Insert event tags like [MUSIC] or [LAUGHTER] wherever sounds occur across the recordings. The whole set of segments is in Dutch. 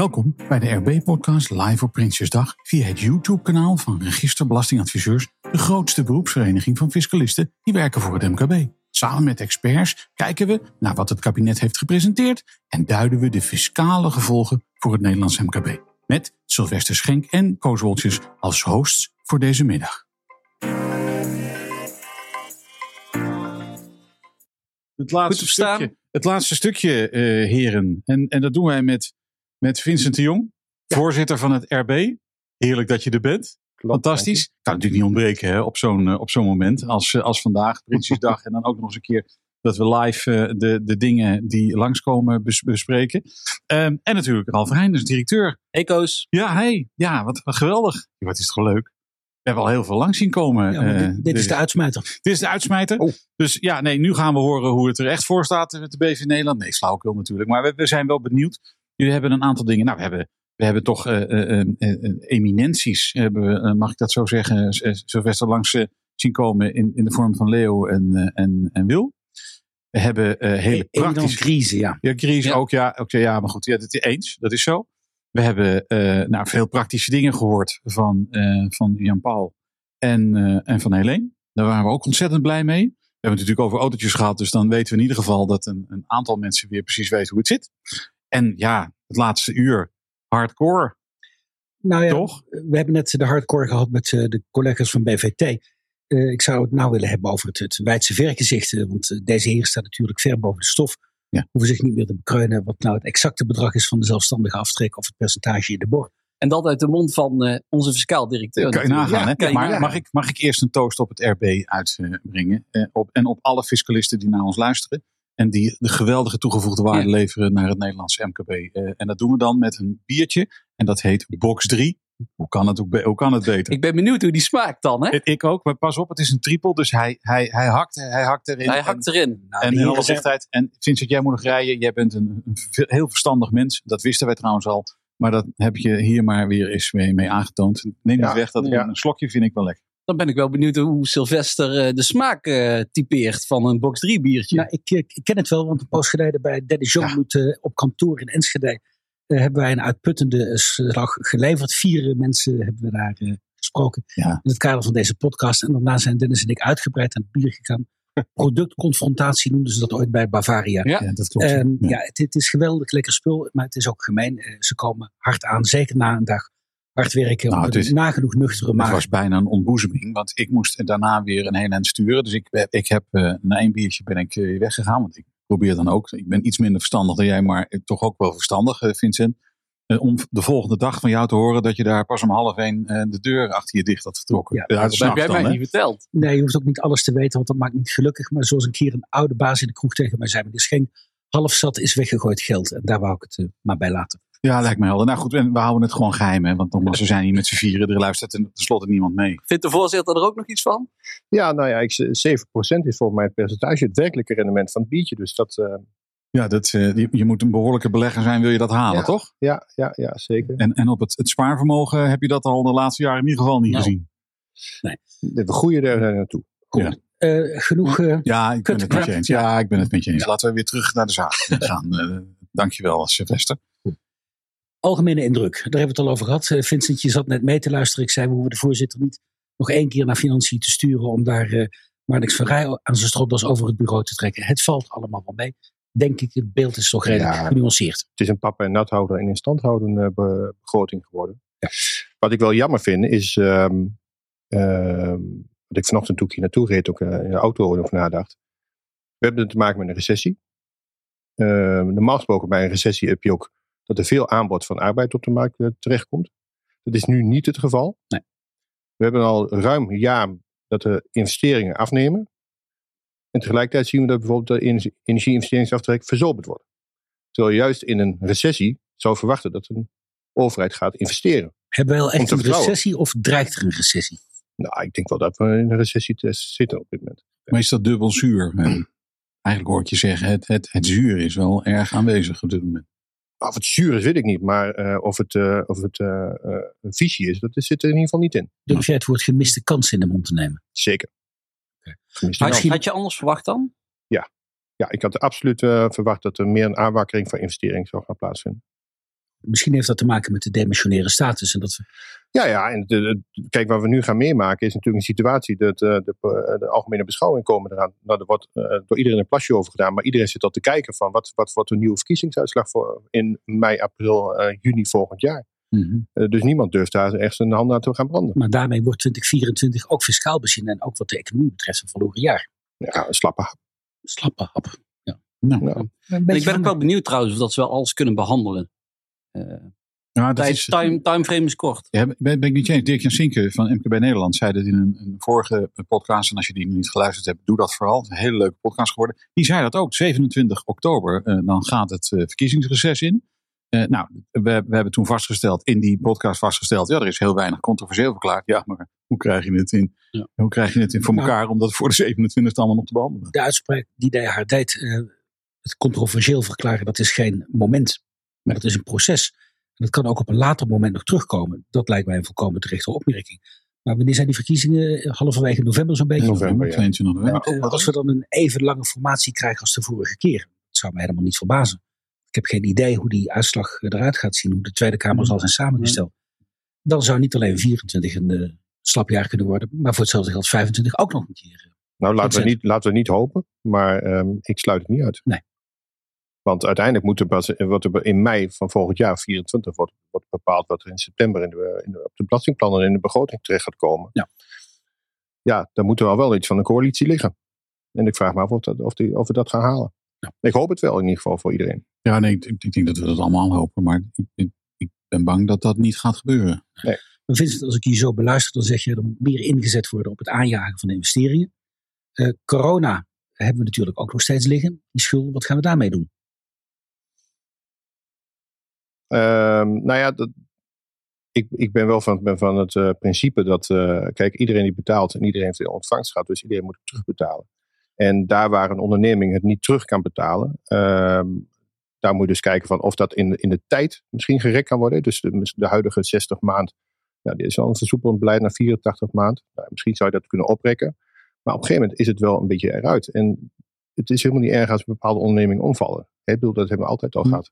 Welkom bij de RB-podcast live op Prinsjesdag via het YouTube-kanaal van Register Belastingadviseurs, de grootste beroepsvereniging van fiscalisten die werken voor het MKB. Samen met experts kijken we naar wat het kabinet heeft gepresenteerd en duiden we de fiscale gevolgen voor het Nederlands MKB. Met Sylvester Schenk en Koos Woltjes als hosts voor deze middag. Het laatste stukje, het laatste stukje eh, heren. En, en dat doen wij met, met Vincent de Jong, voorzitter van het RB. Heerlijk dat je er bent. Fantastisch. Kan natuurlijk niet ontbreken hè, op zo'n eh, op zo'n moment als, eh, als vandaag, Prinsjesdag. [LAUGHS] en dan ook nog eens een keer dat we live eh, de, de dingen die langskomen bes- bespreken. Ehm, en natuurlijk Ralf Reinders, directeur. Hey Koos. Ja, hey. Ja, wat, wat geweldig. Wat is het toch leuk. We hebben al heel veel lang zien komen. Ja, maar dit, dit is de uitsmijter. dit is de uitsmijter. Oh. Dus ja, nee, nu gaan we horen hoe het er echt voor staat met de BV Nederland. Nee, flauwekul natuurlijk. Maar we, we zijn wel benieuwd. Jullie hebben een aantal dingen. Nou, we hebben, we hebben toch eh, eh, eh, eminenties, hebben we, mag ik dat zo zeggen, Sylvester langs zien komen in, in de vorm van Leo en, en, en Wil. We hebben hele praktische... crisis, ja. Ja, Gries Ja. ook, ja, ook. Ja, maar goed, ja, dat is eens. Dat is zo. We hebben nou, veel praktische dingen gehoord van, van Jan-Paul en, en van Helene. Daar waren we ook ontzettend blij mee. We hebben het natuurlijk over autootjes gehad, dus dan weten we in ieder geval dat een, een aantal mensen weer precies weten hoe het zit. En ja, het laatste uur, hardcore, Nou ja, toch? we hebben net de hardcore gehad met eh, de collega's van BVT. Eh, ik zou het nou willen hebben over het, het wijdse vergezicht. eh, Want deze heer staat natuurlijk ver boven de stof. Ja. Hoeven zich niet meer te bekreunen wat nou het exacte bedrag is van de zelfstandige aftrek of het percentage in de bor. En dat uit de mond van eh, onze fiscaal directeur. kan je natuurlijk. nagaan. Ja, hè? kan je maar nagaan. mag, ik, mag ik eerst een toast op het RB uitbrengen? eh, op, en op alle fiscalisten die naar ons luisteren. En die de geweldige toegevoegde waarde Ja. leveren naar het Nederlandse MKB. Eh, en dat doen we dan met een biertje. En dat heet Box 3. Hoe kan het, ook be- hoe kan het beter? Ik ben benieuwd hoe die smaakt dan. Hè? Ik, ik ook, maar pas op, het is een triple. Dus hij, hij, hij, hakt, hij hakt erin. Hij hakt erin. Nou, En in alle zichtheid. En Vincent, jij moet nog rijden. Jij bent een, een heel verstandig mens. Dat wisten wij trouwens al. Maar dat heb je hier maar weer eens mee, mee aangetoond. Neem niet Ja, weg dat ja. een slokje vind ik wel lekker. Dan ben ik wel benieuwd hoe Sylvester eh, de smaak eh, typeert van een box 3 biertje. Nou, ik, ik ken het wel, want een poos geleden bij Dennis Jongbloed eh, op kantoor in Enschede eh, hebben wij een uitputtende slag geleverd. Vier mensen hebben we daar eh, gesproken Ja. in het kader van deze podcast. En daarna zijn Dennis en ik uitgebreid aan het bier gegaan. [LAUGHS] Productconfrontatie noemden ze dat ooit bij Bavaria. Ja. Ja, dat klopt. Ehm, Ja. ja, het, het is geweldig lekker spul, maar het is ook gemeen. Ze komen hard aan, zeker na een dag hard werken. Nou, het is- nagenoeg nuchtere Het maag. was bijna een ontboezeming, want ik moest daarna weer een heel eind sturen. Dus ik, ik heb eh, na één biertje ben ik eh, weggegaan, want ik probeer dan ook. Ik ben iets minder verstandig dan jij, maar toch ook wel verstandig, eh, Vincent. Eh, om de volgende dag van jou te horen dat je daar pas om half één eh, de deur achter je dicht had getrokken. Ja, Ja, dat heb jij mij niet verteld. Nee, je hoeft ook niet alles te weten, want dat maakt niet gelukkig. Maar zoals een keer een oude baas in de kroeg tegen mij zei, meneer Schenk, half zat is weggegooid geld. En daar wou ik het eh, maar bij laten. Ja, lijkt me helder. Nou goed, en we houden het gewoon geheim, hè, want nogmaals, we zijn hier met z'n vieren. Er luistert ten- tenslotte niemand mee. Vindt de voorzitter er ook nog iets van? Ja, nou ja, ik, 7% is volgens mij het percentage, het werkelijke rendement van het biertje. Dus dat, eh, Ja, dat, eh, je, je moet een behoorlijke belegger zijn, wil je dat halen, Ja. toch? ja, ja, ja, zeker. En, en op het, het spaarvermogen heb je dat al de laatste jaren in ieder geval niet Nou. gezien. We groeien er naartoe. Ja. Eh, genoeg. eh, Ja, ik ben het met je eens. Ja, ik ben het met je eens. Laten we weer terug naar de zaak gaan. Eh, dankjewel, Sylvester. Algemene indruk. Daar hebben we het al over gehad. Eh, Vincent, je zat net mee te luisteren. Ik zei, we hoeven de voorzitter niet nog één keer naar financiën te sturen om daar uh, Marnix van Rij aan zijn stropdas over het bureau te trekken. Het valt allemaal wel mee. Denk ik, het beeld is toch redelijk Ja. genuanceerd. Het is een papa en nathouder en in stand houden eh, be- begroting geworden. Wat ik wel jammer vind is, ehm, ehm, wat ik vanochtend toen ik hier naartoe reed, ook in de auto over nadacht. We hebben te maken met een recessie. Ehm, normaal gesproken bij een recessie heb je ook dat er veel aanbod van arbeid op de markt eh, terechtkomt. Dat is nu niet het geval. Nee. We hebben al ruim een jaar dat de investeringen afnemen. En tegelijkertijd zien we dat bijvoorbeeld de energie- energie-investeringsaftrek verzoberd wordt. Terwijl je juist in een recessie zou verwachten dat een overheid gaat investeren. Hebben we wel Om echt een recessie of dreigt er een recessie? Nou, ik denk wel dat we in een recessie te- zitten op dit moment. Maar is dat dubbel zuur? [CLEARS THROAT] Eigenlijk hoor ik je zeggen, het, het, het zuur is wel erg aanwezig op dit moment. Of het zuur is, weet ik niet. Maar eh, of het, eh, of het eh, een visie is, dat zit er in ieder geval niet in. Durf jij het woord gemiste kans in de mond te nemen? Zeker. Oké. Tenminste, Had, Misschien- had je anders verwacht dan? Ja, ik had absoluut eh, verwacht dat er meer een aanwakkering van investeringen zou gaan plaatsvinden. Misschien heeft dat te maken met de demissionaire status. En dat we... Ja, ja. En de, kijk, wat we nu gaan meemaken is natuurlijk een situatie dat uh, de, de, algemene beschouwing komen eraan. Nou, er wordt uh, door iedereen een plasje over gedaan, maar iedereen zit al te kijken van wat, wat wordt de nieuwe verkiezingsuitslag voor in mei, april, uh, juni volgend jaar. Mm -hmm. dus niemand durft daar echt zijn handen aan te gaan branden. Maar daarmee wordt 2024 ook fiscaal bezien en ook wat de economie betreft een verloren jaar. Ja, een slappe hap. Slappe hap. Ja. Nou, nou. ik ben ook wel benieuwd trouwens of dat ze wel alles kunnen behandelen. Uh, ja, dat is, time, timeframe is kort. Ja, ben, ben ik niet eens. Dirk-Jan Sinke van MKB Nederland zei dat in een, een, vorige podcast. En als je die nog niet geluisterd hebt, doe dat vooral. Het is een hele leuke podcast geworden. Die zei dat ook. 27 oktober, uh, dan gaat het uh, verkiezingsreces in. Uh, nou, we, we, hebben toen vastgesteld, in die podcast vastgesteld, ja, er is heel weinig controversieel verklaard. Ja, maar hoe krijg je het in, ja. hoe krijg je het in voor nou, elkaar om dat voor de 27 allemaal nog te behandelen? De uitspraak die hij haar deed, het controversieel verklaren, dat is geen moment, maar dat is een proces. En dat kan ook op een later moment nog terugkomen. Dat lijkt mij een volkomen terechte opmerking. Maar wanneer zijn die verkiezingen? Halverwege november zo'n beetje? November, ja. 22 november. Ja, als we dan een even lange formatie krijgen als de vorige keer, dat zou mij helemaal niet verbazen. Ik heb geen idee hoe die uitslag eruit gaat zien, hoe de Tweede Kamer zal zijn samengesteld. Dan zou niet alleen 24 een uh, slapjaar kunnen worden, maar voor hetzelfde geld 25 ook nog een keer. Nou, laten we, niet, laten we niet hopen, maar um, ik sluit het niet uit. Nee. Want uiteindelijk moet er pas, wordt er in mei van volgend jaar, 24, wordt, wordt bepaald wat er in september in de, in de, op de belastingplannen en in de begroting terecht gaat komen. Ja. Ja, dan moet er al wel iets van een coalitie liggen. En ik vraag me af of, dat, of, die, of we dat gaan halen. Ja. Ik hoop het wel in ieder geval voor iedereen. Ja, nee, ik, ik denk dat we dat allemaal hopen. Maar ik, ik, ik, ben bang dat dat niet gaat gebeuren. Nee. Maar Vincent, als ik je zo beluister, dan zeg je er moet meer ingezet worden op het aanjagen van de investeringen. Uh, corona hebben we natuurlijk ook nog steeds liggen. Die schulden, wat gaan we daarmee doen? Um, nou ja, dat, ik, ik ben wel van, ben van het uh, principe dat, uh, kijk, iedereen die betaalt en iedereen heeft de ontvangst gehad, dus iedereen moet het terugbetalen. En daar waar een onderneming het niet terug kan betalen, um, daar moet je dus kijken van of dat in, in de tijd misschien gerekt kan worden. Dus de, de huidige 60 maand, ja, dit is al een versoepelend beleid naar 84 maand. Nou, misschien zou je dat kunnen oprekken. Maar op een gegeven moment is het wel een beetje eruit. En het is helemaal niet erg als bepaalde ondernemingen omvallen. Ik bedoel, dat hebben we altijd al gehad.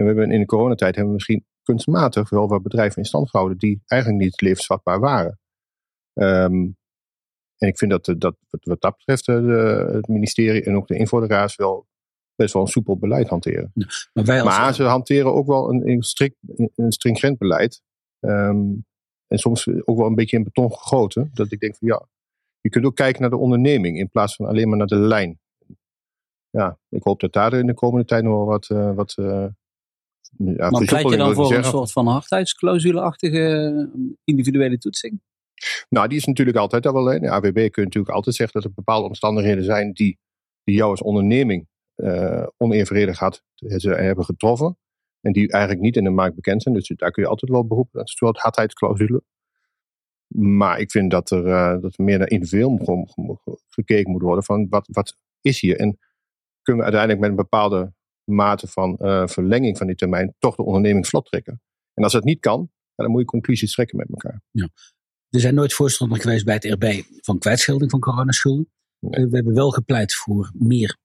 En we hebben in de coronatijd hebben we misschien kunstmatig wel wat bedrijven in stand gehouden die eigenlijk niet levensvatbaar waren. Um, en ik vind dat, dat wat dat betreft de, het ministerie en ook de invorderaars wel best wel een soepel beleid hanteren. Ja, maar, wij als maar ze hanteren ook wel een, een, strikt, een stringent beleid. Um, en soms ook wel een beetje in beton gegoten. Dat ik denk van ja, je kunt ook kijken naar de onderneming in plaats van alleen maar naar de lijn. Ja, ik hoop dat daar in de komende tijd nog wel wat, uh, wat uh, ja, maar pleit je dan voor een soort van hardheidsclausule-achtige individuele toetsing? Nou, die is natuurlijk altijd al wel. In de AWB kun je natuurlijk altijd zeggen dat er bepaalde omstandigheden zijn die, die jou als onderneming uh, onevenredig had, ze hebben getroffen. En die eigenlijk niet in de markt bekend zijn. Dus daar kun je altijd wel beroepen. Dat is een soort hardheidsclausule. Maar ik vind dat er, uh, dat er meer naar individueel gekeken moet worden. Van wat, wat is hier? En kunnen we uiteindelijk met een bepaalde mate van uh, verlenging van die termijn toch de onderneming vlot trekken. En als dat niet kan, dan moet je conclusies trekken met elkaar. Ja. We zijn nooit voorstander geweest bij het RB van kwijtschelding van coronaschulden. Nee. we hebben wel gepleit voor meer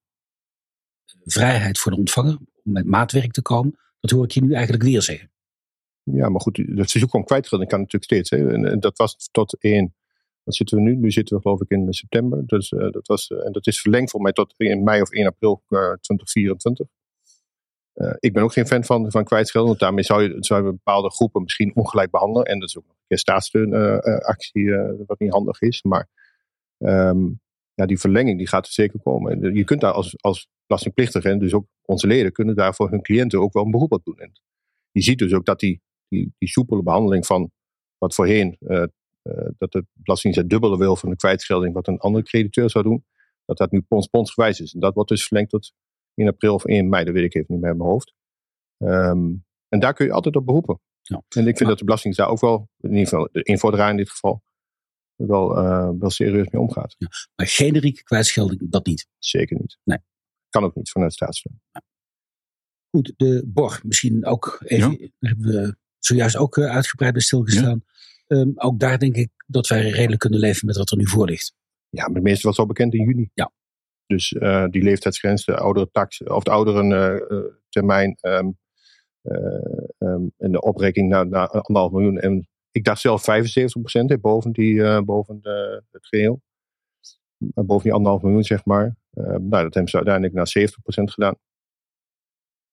vrijheid voor de ontvanger om met maatwerk te komen. Dat hoor ik je nu eigenlijk weer zeggen. Ja, maar goed, dat verzoek van kwijtschelding kan natuurlijk steeds. Hè. En, dat was tot 1. Wat zitten we nu? Nu zitten we geloof ik in september. Dus, uh, dat was, uh, en dat is verlengd voor mij tot in mei of 1 april uh, 2024. Uh, ik ben ook geen fan van, van kwijtschelden, want daarmee zou je, zou je bepaalde groepen misschien ongelijk behandelen. En dat is ook nog een staatssteunactie uh, wat niet handig is. Maar um, ja, die verlenging die gaat er zeker komen. Je kunt daar als, als belastingplichtige, en dus ook onze leden, kunnen daar voor hun cliënten ook wel een beroep op doen. En je ziet dus ook dat die, die, die soepele behandeling van wat voorheen, dat de belastingdienst dubbele wil van de kwijtschelding wat een andere crediteur zou doen, dat dat nu pons gewijs is. En dat wordt dus verlengd tot in april of in mei, dat weet ik even niet meer in mijn hoofd. Um, en daar kun je altijd op beroepen. Ja. En ik vind dat de belasting daar ook wel, in ieder geval de invorderaar in dit geval, wel, uh, wel serieus mee omgaat. Ja. Maar generieke kwijtschelding, dat niet? Zeker niet. Nee. Kan ook niet vanuit staatssteun. Ja. Goed, de borg misschien ook even, ja. daar hebben we zojuist ook uh, uitgebreid bij stilgestaan. Um, ook daar denk ik dat wij redelijk kunnen leven met wat er nu voor ligt. Ja, maar het meeste was al bekend in juni. Ja. Dus uh, die leeftijdsgrens, de oudere tax, of de ouderen uh, termijn, um, Um, en de oprekking naar, naar anderhalf miljoen. En ik dacht zelf 75 procent boven, die, boven de, het geheel. boven die anderhalf miljoen, zeg maar. nou, dat hebben ze uiteindelijk naar 70 procent gedaan.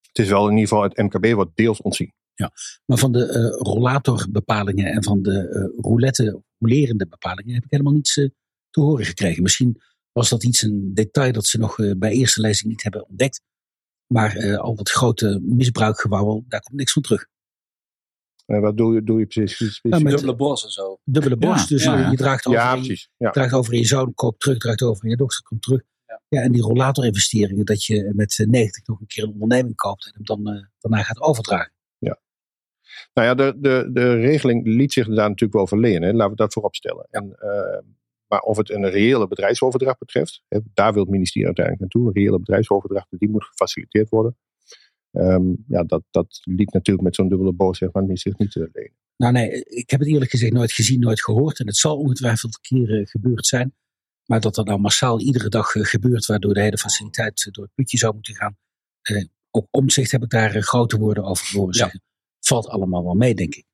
Het is wel in ieder geval het MKB wat deels ontzien. Ja, maar van de uh, rollatorbepalingen en van de roulette, roulerende bepalingen heb ik helemaal niets te horen gekregen. Misschien was dat iets een detail dat ze nog bij eerste lezing niet hebben ontdekt. Maar al dat grote misbruikgewauwel, daar komt niks van terug. wat doe je, doe je precies? Nou, dubbele bos en zo. Dubbele bos, dus je draagt over, ja, precies. Je, draagt over je zoon, koopt terug, draagt over je dochter, komt terug. Ja, en die rollatorinvesteringen, dat je met 90 nog een keer een onderneming koopt en hem dan daarna gaat overdragen. Nou ja, de, de, de regeling liet zich daar natuurlijk wel verlenen. Laten we dat voorop stellen. En, uh, maar of het een reële bedrijfsoverdracht betreft, hè, daar wil het ministerie uiteindelijk naartoe. Een reële bedrijfsoverdracht, die moet gefaciliteerd worden. Um, ja, dat, dat liet natuurlijk met zo'n dubbele boos zeg maar, niet, zich niet uh, lenen. Nou nee, ik heb het eerlijk gezegd nooit gezien, nooit gehoord. En het zal ongetwijfeld een keer uh, gebeurd zijn. Maar dat dat nou massaal iedere dag uh, gebeurt, waardoor de hele faciliteit door het putje zou moeten gaan. ook omzicht heb ik daar grote woorden over horen zeggen valt allemaal wel mee, denk ik.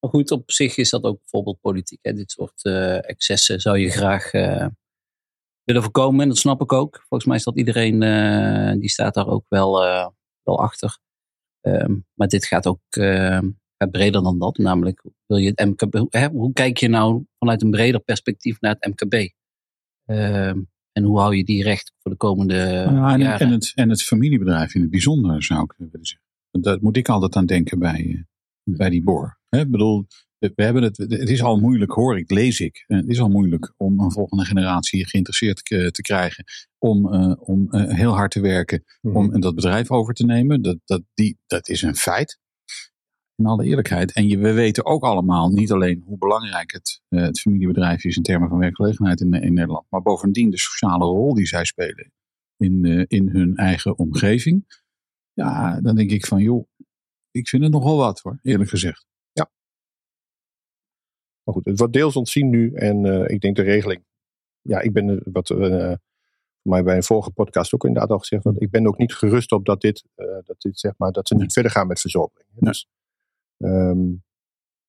Maar goed, op zich is dat ook bijvoorbeeld politiek. Hè? Dit soort uh, excessen zou je graag uh, willen voorkomen. En dat snap ik ook. Volgens mij is dat iedereen, uh, die staat daar ook wel, wel achter. Um, maar dit gaat ook gaat breder dan dat. Namelijk, wil je het MKB, hè? hoe kijk je nou vanuit een breder perspectief naar het MKB? Um, en hoe hou je die recht voor de komende ja, en, jaren? En het, en het familiebedrijf in het bijzonder, zou ik willen zeggen. Dat moet ik altijd aan denken bij, eh. Bij die boor. Ik bedoel, we hebben het, het is al moeilijk, hoor ik, lees ik. Het is al moeilijk om een volgende generatie geïnteresseerd te krijgen. Om, uh, om uh, heel hard te werken mm. om dat bedrijf over te nemen. Dat, dat, die, dat is een feit. In alle eerlijkheid. En je, we weten ook allemaal niet alleen hoe belangrijk het, uh, het familiebedrijf is in termen van werkgelegenheid in, in Nederland. Maar bovendien de sociale rol die zij spelen in, in hun eigen omgeving. Ja, dan denk ik van, joh, ik vind het nogal wat hoor, eerlijk gezegd. Ja. Maar goed, het wordt deels ontzien nu en uh, ik denk de regeling. Ja, ik ben wat uh, voor mij bij een vorige podcast ook inderdaad al gezegd. Want ik ben ook niet gerust op dat dit, uh, dat dit zeg maar, dat ze niet verder gaan met verzorging. Nee. Dus um,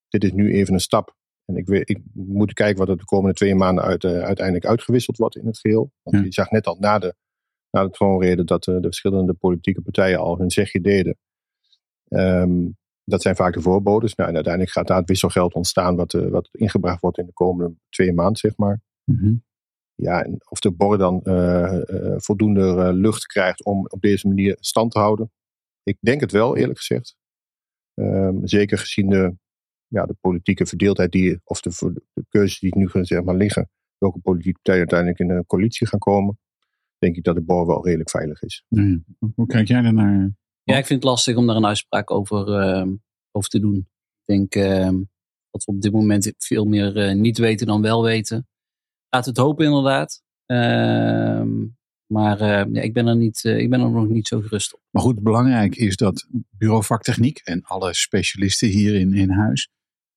dit is nu even een stap. En ik, weet, ik moet kijken wat er de komende twee maanden uit, uiteindelijk uitgewisseld wordt in het geheel. Want ja. je zag net al na de na de troonrede dat uh, de verschillende politieke partijen al hun zegje deden. Um, dat zijn vaak de voorbodes. Nou, en uiteindelijk gaat daar het wisselgeld ontstaan wat, uh, wat ingebracht wordt in de komende twee maanden, zeg maar. Mm -hmm. Ja, en of de BOR dan uh, voldoende lucht krijgt om op deze manier stand te houden. Ik denk het wel, eerlijk gezegd. Um, zeker gezien de, ja, de politieke verdeeldheid die, of de, de keuzes die nu zeg maar, liggen. Welke politieke partijen uiteindelijk in een coalitie gaan komen denk ik dat de boor wel redelijk veilig is. Nee. Hoe kijk jij naar? Ja, ik vind het lastig om daar een uitspraak over, uh, over te doen. Ik denk uh, dat we op dit moment veel meer uh, niet weten dan wel weten. Laten we het hopen inderdaad. Ehm, maar ja, ik, ben er niet, ik ben er nog niet zo gerust op. Maar goed, belangrijk is dat bureau vaktechniek en alle specialisten hier in, in huis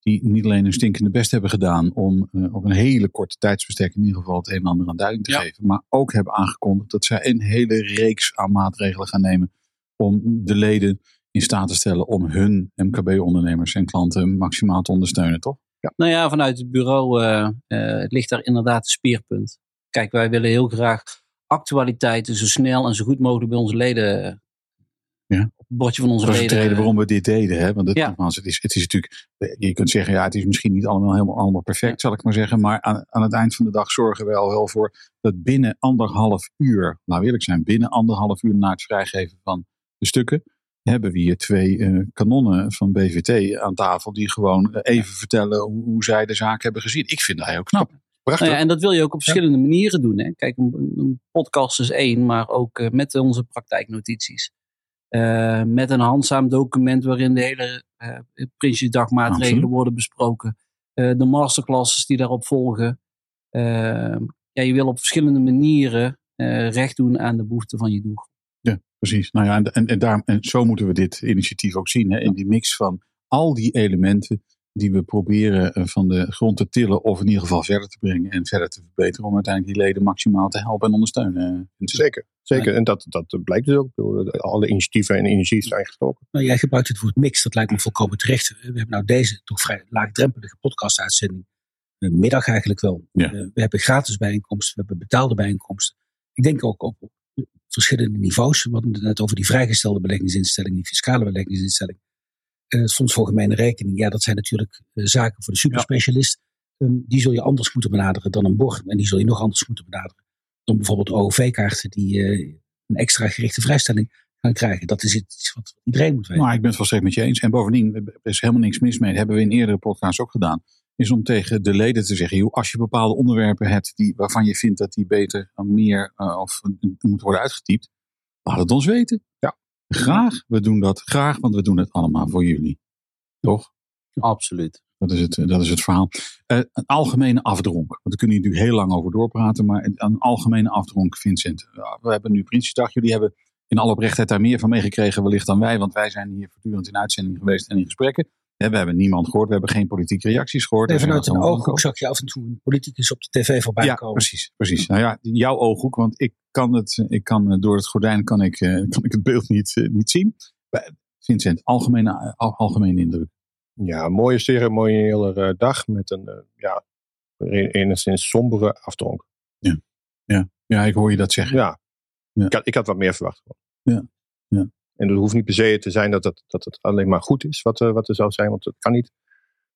die niet alleen een stinkende best hebben gedaan om uh, op een hele korte tijdsbestek in ieder geval het een en ander aan duiding te geven, maar ook hebben aangekondigd dat zij een hele reeks aan maatregelen gaan nemen om de leden in staat te stellen om hun MKB-ondernemers en klanten maximaal te ondersteunen, toch? Ja. Nou ja, vanuit het bureau uh, uh, ligt daar inderdaad een speerpunt. Kijk, wij willen heel graag actualiteiten zo snel en zo goed mogelijk bij onze leden ja. op het bordje van onze dat leden. Dat is de reden waarom we dit deden. Hè? Want het, ja. het, is, het is natuurlijk, je kunt zeggen, ja, het is misschien niet allemaal helemaal allemaal perfect, zal ik maar zeggen. Maar aan, aan het eind van de dag zorgen we al wel voor dat binnen anderhalf uur, nou eerlijk zijn, binnen anderhalf uur na het vrijgeven van stukken, hebben we hier twee uh, kanonnen van BVT aan tafel die gewoon even vertellen hoe, hoe, zij de zaak hebben gezien. Ik vind dat heel knap. Prachtig. Nou ja, en dat wil je ook op verschillende manieren doen. Hè? Kijk, een, een, podcast is één, maar ook uh, met onze praktijknotities. Met een handzaam document waarin de hele Prinsjesdagmaatregelen worden besproken. De masterclasses die daarop volgen. ja, je wil op verschillende manieren recht doen aan de behoeften van je doelgroep. Precies. Nou ja, en, en, en, daar, en zo moeten we dit initiatief ook zien. Hè? In die mix van al die elementen die we proberen van de grond te tillen of in ieder geval verder te brengen en verder te verbeteren om uiteindelijk die leden maximaal te helpen en ondersteunen. Zeker, zeker. En dat, dat blijkt dus ook. Alle initiatieven en energie zijn gestoken. Nou, jij gebruikt het woord mix, dat lijkt me volkomen terecht. We hebben nou deze toch vrij laagdrempelige podcast-uitzending, middag eigenlijk wel. we hebben gratis bijeenkomsten, we hebben betaalde bijeenkomsten. Ik denk ook op, verschillende niveaus. We hadden het net over die vrijgestelde beleggingsinstelling, die fiscale beleggingsinstelling. Uh, het Fonds voor Gemene Rekening, ja, dat zijn natuurlijk uh, zaken voor de superspecialist. Ja. Um, die zul je anders moeten benaderen dan een borg. En die zul je nog anders moeten benaderen dan bijvoorbeeld OOV-kaarten die uh, een extra gerichte vrijstelling gaan krijgen. Dat is iets wat iedereen moet weten. Maar ik ben het volstrekt met je eens. En bovendien, er is helemaal niks mis mee. Dat hebben we in eerdere podcasts ook gedaan is om tegen de leden te zeggen, joh, als je bepaalde onderwerpen hebt die, waarvan je vindt dat die beter meer uh, of moeten worden uitgetypt, laat het ons weten. Ja. Graag, we doen dat graag, want we doen het allemaal voor jullie. Toch? Absoluut. Dat is het, dat is het verhaal. Uh, een algemene afdronk. Want daar kunnen jullie heel lang over doorpraten. Maar een algemene afdronk, Vincent. We hebben nu Prinsjesdag. Jullie hebben in alle oprechtheid daar meer van meegekregen wellicht dan wij. Want wij zijn hier voortdurend in uitzending geweest en in gesprekken. We hebben niemand gehoord. We hebben geen politieke reacties gehoord. Nee, vanuit een ooghoek zag je af en toe een politicus op de tv voorbij ja, komen. precies. precies. Nou ja, jouw ooghoek. Want ik kan het, ik kan door het gordijn kan ik, [LAUGHS] kan ik het beeld niet, niet zien. Vincent, algemene, algemene indruk. Ja, een mooie ceremoniële dag met een ja, enigszins sombere afdronk. Ja. Ja. ja, ik hoor je dat zeggen. Ja, ja. Ik, had, ik had wat meer verwacht. Ja. ja. En het hoeft niet per se te zijn dat het, dat het alleen maar goed is wat, uh, wat er zou zijn, want dat kan niet.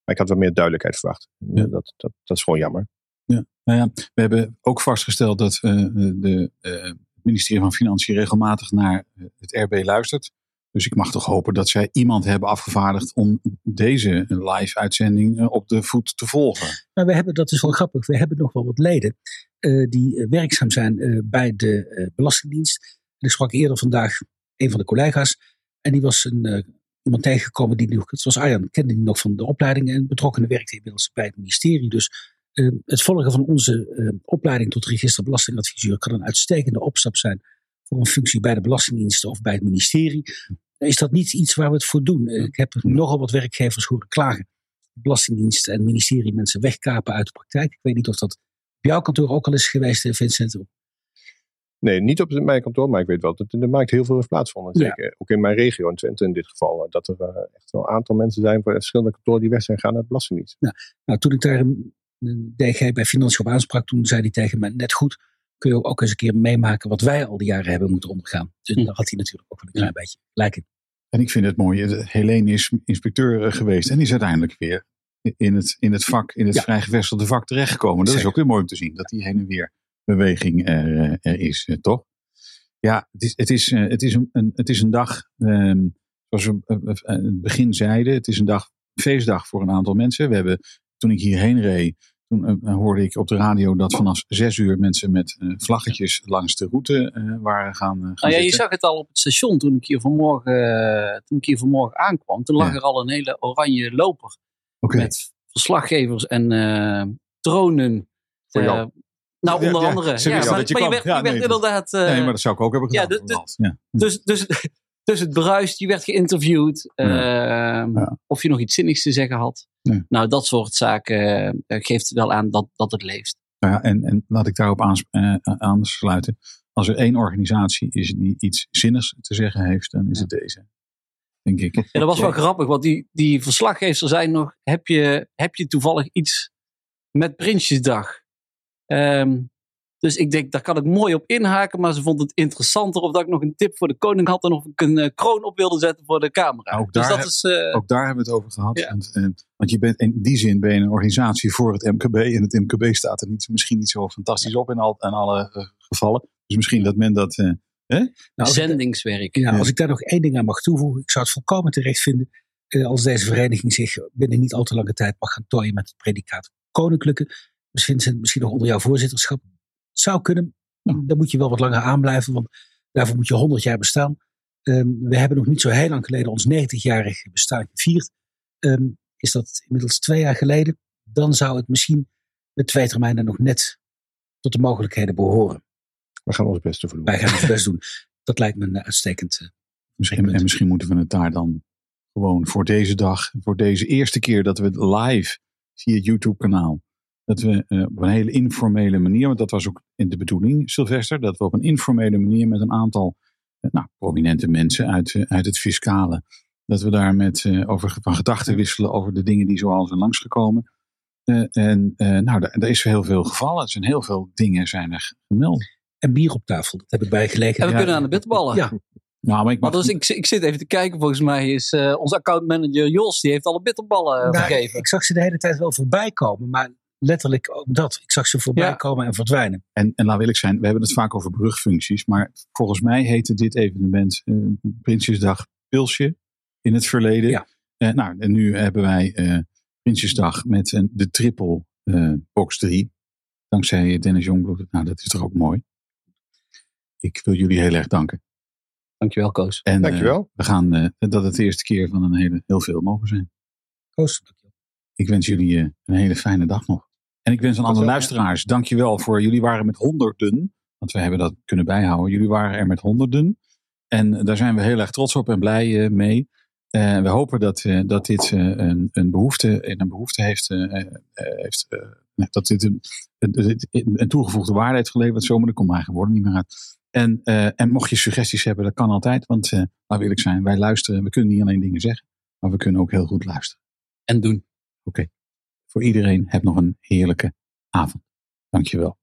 Maar ik had wat meer duidelijkheid verwacht. Ja. Dat, dat, dat is gewoon jammer. Ja, nou ja, we hebben ook vastgesteld dat uh, de, het ministerie van Financiën regelmatig naar het RB luistert. Dus ik mag toch hopen dat zij iemand hebben afgevaardigd om deze live uitzending op de voet te volgen. Nou, we hebben, dat is wel grappig. We hebben nog wel wat leden uh, die werkzaam zijn uh, bij de Belastingdienst. En ik sprak eerder vandaag een van de collega's. En die was een, iemand tegengekomen die nog, het was Arjan, kende die nog van de opleiding en betrokkenen werkte inmiddels bij het ministerie. Dus het volgen van onze opleiding tot registerbelastingadviseur kan een uitstekende opstap zijn voor een functie bij de Belastingdienst of bij het ministerie. Is dat niet iets waar we het voor doen? Ik heb nogal wat werkgevers horen klagen. Belastingdienst en ministerie mensen wegkapen uit de praktijk. Ik weet niet of dat op jouw kantoor ook al is geweest, Vincent. Nee, niet op mijn kantoor, maar ik weet wel dat er maakt heel veel plaatsvonden. Zeker ja. ook in mijn regio, in Twente in dit geval. Dat er uh, echt wel een aantal mensen zijn voor verschillende kantoren die weg zijn gaan naar het Belastingdienst. Ja. Nou, toen ik daar een DG bij Financiën op aansprak, toen zei hij tegen me net goed kun je ook eens een keer meemaken wat wij al die jaren hebben moeten ondergaan. Dus hm. daar had hij natuurlijk ook wel een klein ja. beetje gelijk in. En ik vind het mooi, Helene is inspecteur geweest en is uiteindelijk weer in het, in het vak, in het ja. vrijgevestigde vak terechtgekomen. Dat Zeker. is ook weer mooi om te zien, dat die heen en weer beweging er, er is, toch? Ja, het is, het is, het is, een, een, het is een dag, um, zoals we in het begin zeiden, het is een dag, feestdag voor een aantal mensen. We hebben, toen ik hierheen reed, toen uh, hoorde ik op de radio dat vanaf zes uur mensen met uh, vlaggetjes langs de route uh, waren gaan, gaan nou ja, Je zag het al op het station toen ik hier vanmorgen, toen ik hier vanmorgen aankwam. Toen lag ja. er al een hele oranje loper. Okay. Met verslaggevers en tronen. Voor jou. Nou, onder ja, andere. Ja, maar, je, maar je werd, ja, je werd nee, inderdaad... nee, maar dat zou ik ook hebben gedaan. dus, dus, dus, dus het bruist, je werd geïnterviewd. Ja. Uh, ja. Of je nog iets zinnigs te zeggen had. Nou, dat soort zaken uh, geeft wel aan dat, dat het leeft. Ja, en, en laat ik daarop aans, uh, aansluiten. Als er één organisatie is die iets zinnigs te zeggen heeft, dan is het deze. Denk ik. Ja, dat was wel grappig, want die, die verslaggever zei nog: heb je, heb je toevallig iets met Prinsjesdag? Um, dus ik denk, daar kan ik mooi op inhaken. Maar ze vond het interessanter of dat ik nog een tip voor de koning had. En of ik een uh, kroon op wilde zetten voor de camera. Ook dus daar, dat is, uh, ook daar hebben we het over gehad. Ja. Want, uh, want je bent in die zin ben je een organisatie voor het MKB. En het MKB staat er niet, misschien niet zo fantastisch op in, al, in alle uh, gevallen. Dus misschien dat men dat... Hè? Nou, Zendingswerk. Ik, ja, als ik daar nog één ding aan mag toevoegen. Ik zou het volkomen terecht vinden. als deze vereniging zich binnen niet al te lange tijd mag gaan tooien met het predicaat koninklijke. Misschien, misschien nog onder jouw voorzitterschap. Het zou kunnen, dan moet je wel wat langer aanblijven, want daarvoor moet je 100 jaar bestaan. Um, we hebben nog niet zo heel lang geleden ons 90-jarig bestaan gevierd. Um, is dat inmiddels twee jaar geleden? Dan zou het misschien met twee termijnen nog net tot de mogelijkheden behoren. We gaan ons best doen. Wij gaan ons best doen. Dat lijkt me een uitstekend. Uh, misschien, en misschien moeten we het daar dan gewoon voor deze dag, voor deze eerste keer dat we het live via het YouTube-kanaal, dat we uh, op een hele informele manier, want dat was ook in de bedoeling, Sylvester, dat we op een informele manier met een aantal uh, nou, prominente mensen uit, uh, uit het fiscale, dat we daar met over van gedachten wisselen over de dingen die zoal zijn langsgekomen. en nou, daar is heel veel gevallen. Er zijn heel veel dingen zijn er gemeld. En bier op tafel, dat heb ik bijgelegen. En we ja. kunnen aan de bitterballen. Ja. Nou, maar ik, mag... dus ik, ik zit even te kijken. Volgens mij is uh, onze accountmanager Jos, die heeft alle bitterballen nou, gegeven. Ik zag ze de hele tijd wel voorbij komen, maar letterlijk ook dat. Ik zag ze voorbij ja. komen en verdwijnen. En, en laat wil ik zijn, we hebben het vaak over brugfuncties, maar volgens mij heette dit evenement uh, Prinsjesdag Pilsje in het verleden. Ja. nou, en nu hebben wij Prinsjesdag met een, de triple box 3. Dankzij Dennis Jongbloed. Nou, dat is toch ook mooi. Ik wil jullie heel erg danken. Dankjewel, Koos. En, Dankjewel. Uh, we gaan uh, dat het de eerste keer van een hele, heel veel mogen zijn. Koos, dankjewel. Ik wens jullie uh, een hele fijne dag nog. En ik wens aan alle luisteraars, dankjewel voor, jullie waren met honderden, want we hebben dat kunnen bijhouden. Jullie waren er met honderden. En daar zijn we heel erg trots op en blij mee. we hopen dat, dat dit een, een, behoefte, een behoefte heeft, heeft dat dit een, een, een, toegevoegde waarde heeft geleverd. Zo, maar dat komt eigenlijk woorden niet meer uit. En, uh, en mocht je suggesties hebben, dat kan altijd. Want uh, laat eerlijk zijn, wij luisteren. We kunnen niet alleen dingen zeggen, maar we kunnen ook heel goed luisteren. En doen. Oké. Okay. Voor iedereen heb nog een heerlijke avond. Dankjewel.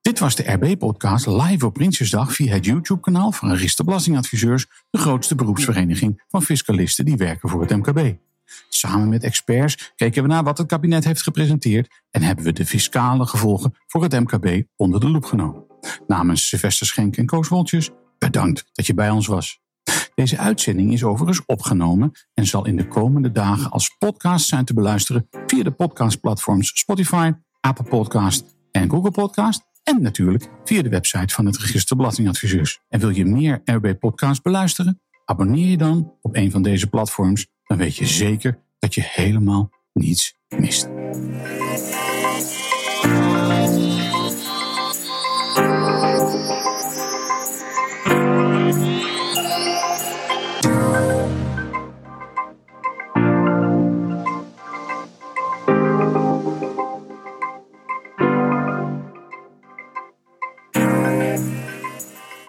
Dit was de RB-podcast live op Prinsjesdag via het YouTube-kanaal van Register Belastingadviseurs, de grootste beroepsvereniging van fiscalisten die werken voor het MKB. Samen met experts keken we naar wat het kabinet heeft gepresenteerd en hebben we de fiscale gevolgen voor het MKB onder de loep genomen. Namens Sylvester Schenk en Koos Woltjes, bedankt dat je bij ons was. Deze uitzending is overigens opgenomen en zal in de komende dagen als podcast zijn te beluisteren via de podcastplatforms Spotify, Apple Podcast en Google Podcast. En natuurlijk via de website van het Register Belastingadviseurs. En wil je meer RB Podcast beluisteren? Abonneer je dan op een van deze platforms. Dan weet je zeker dat je helemaal niets mist.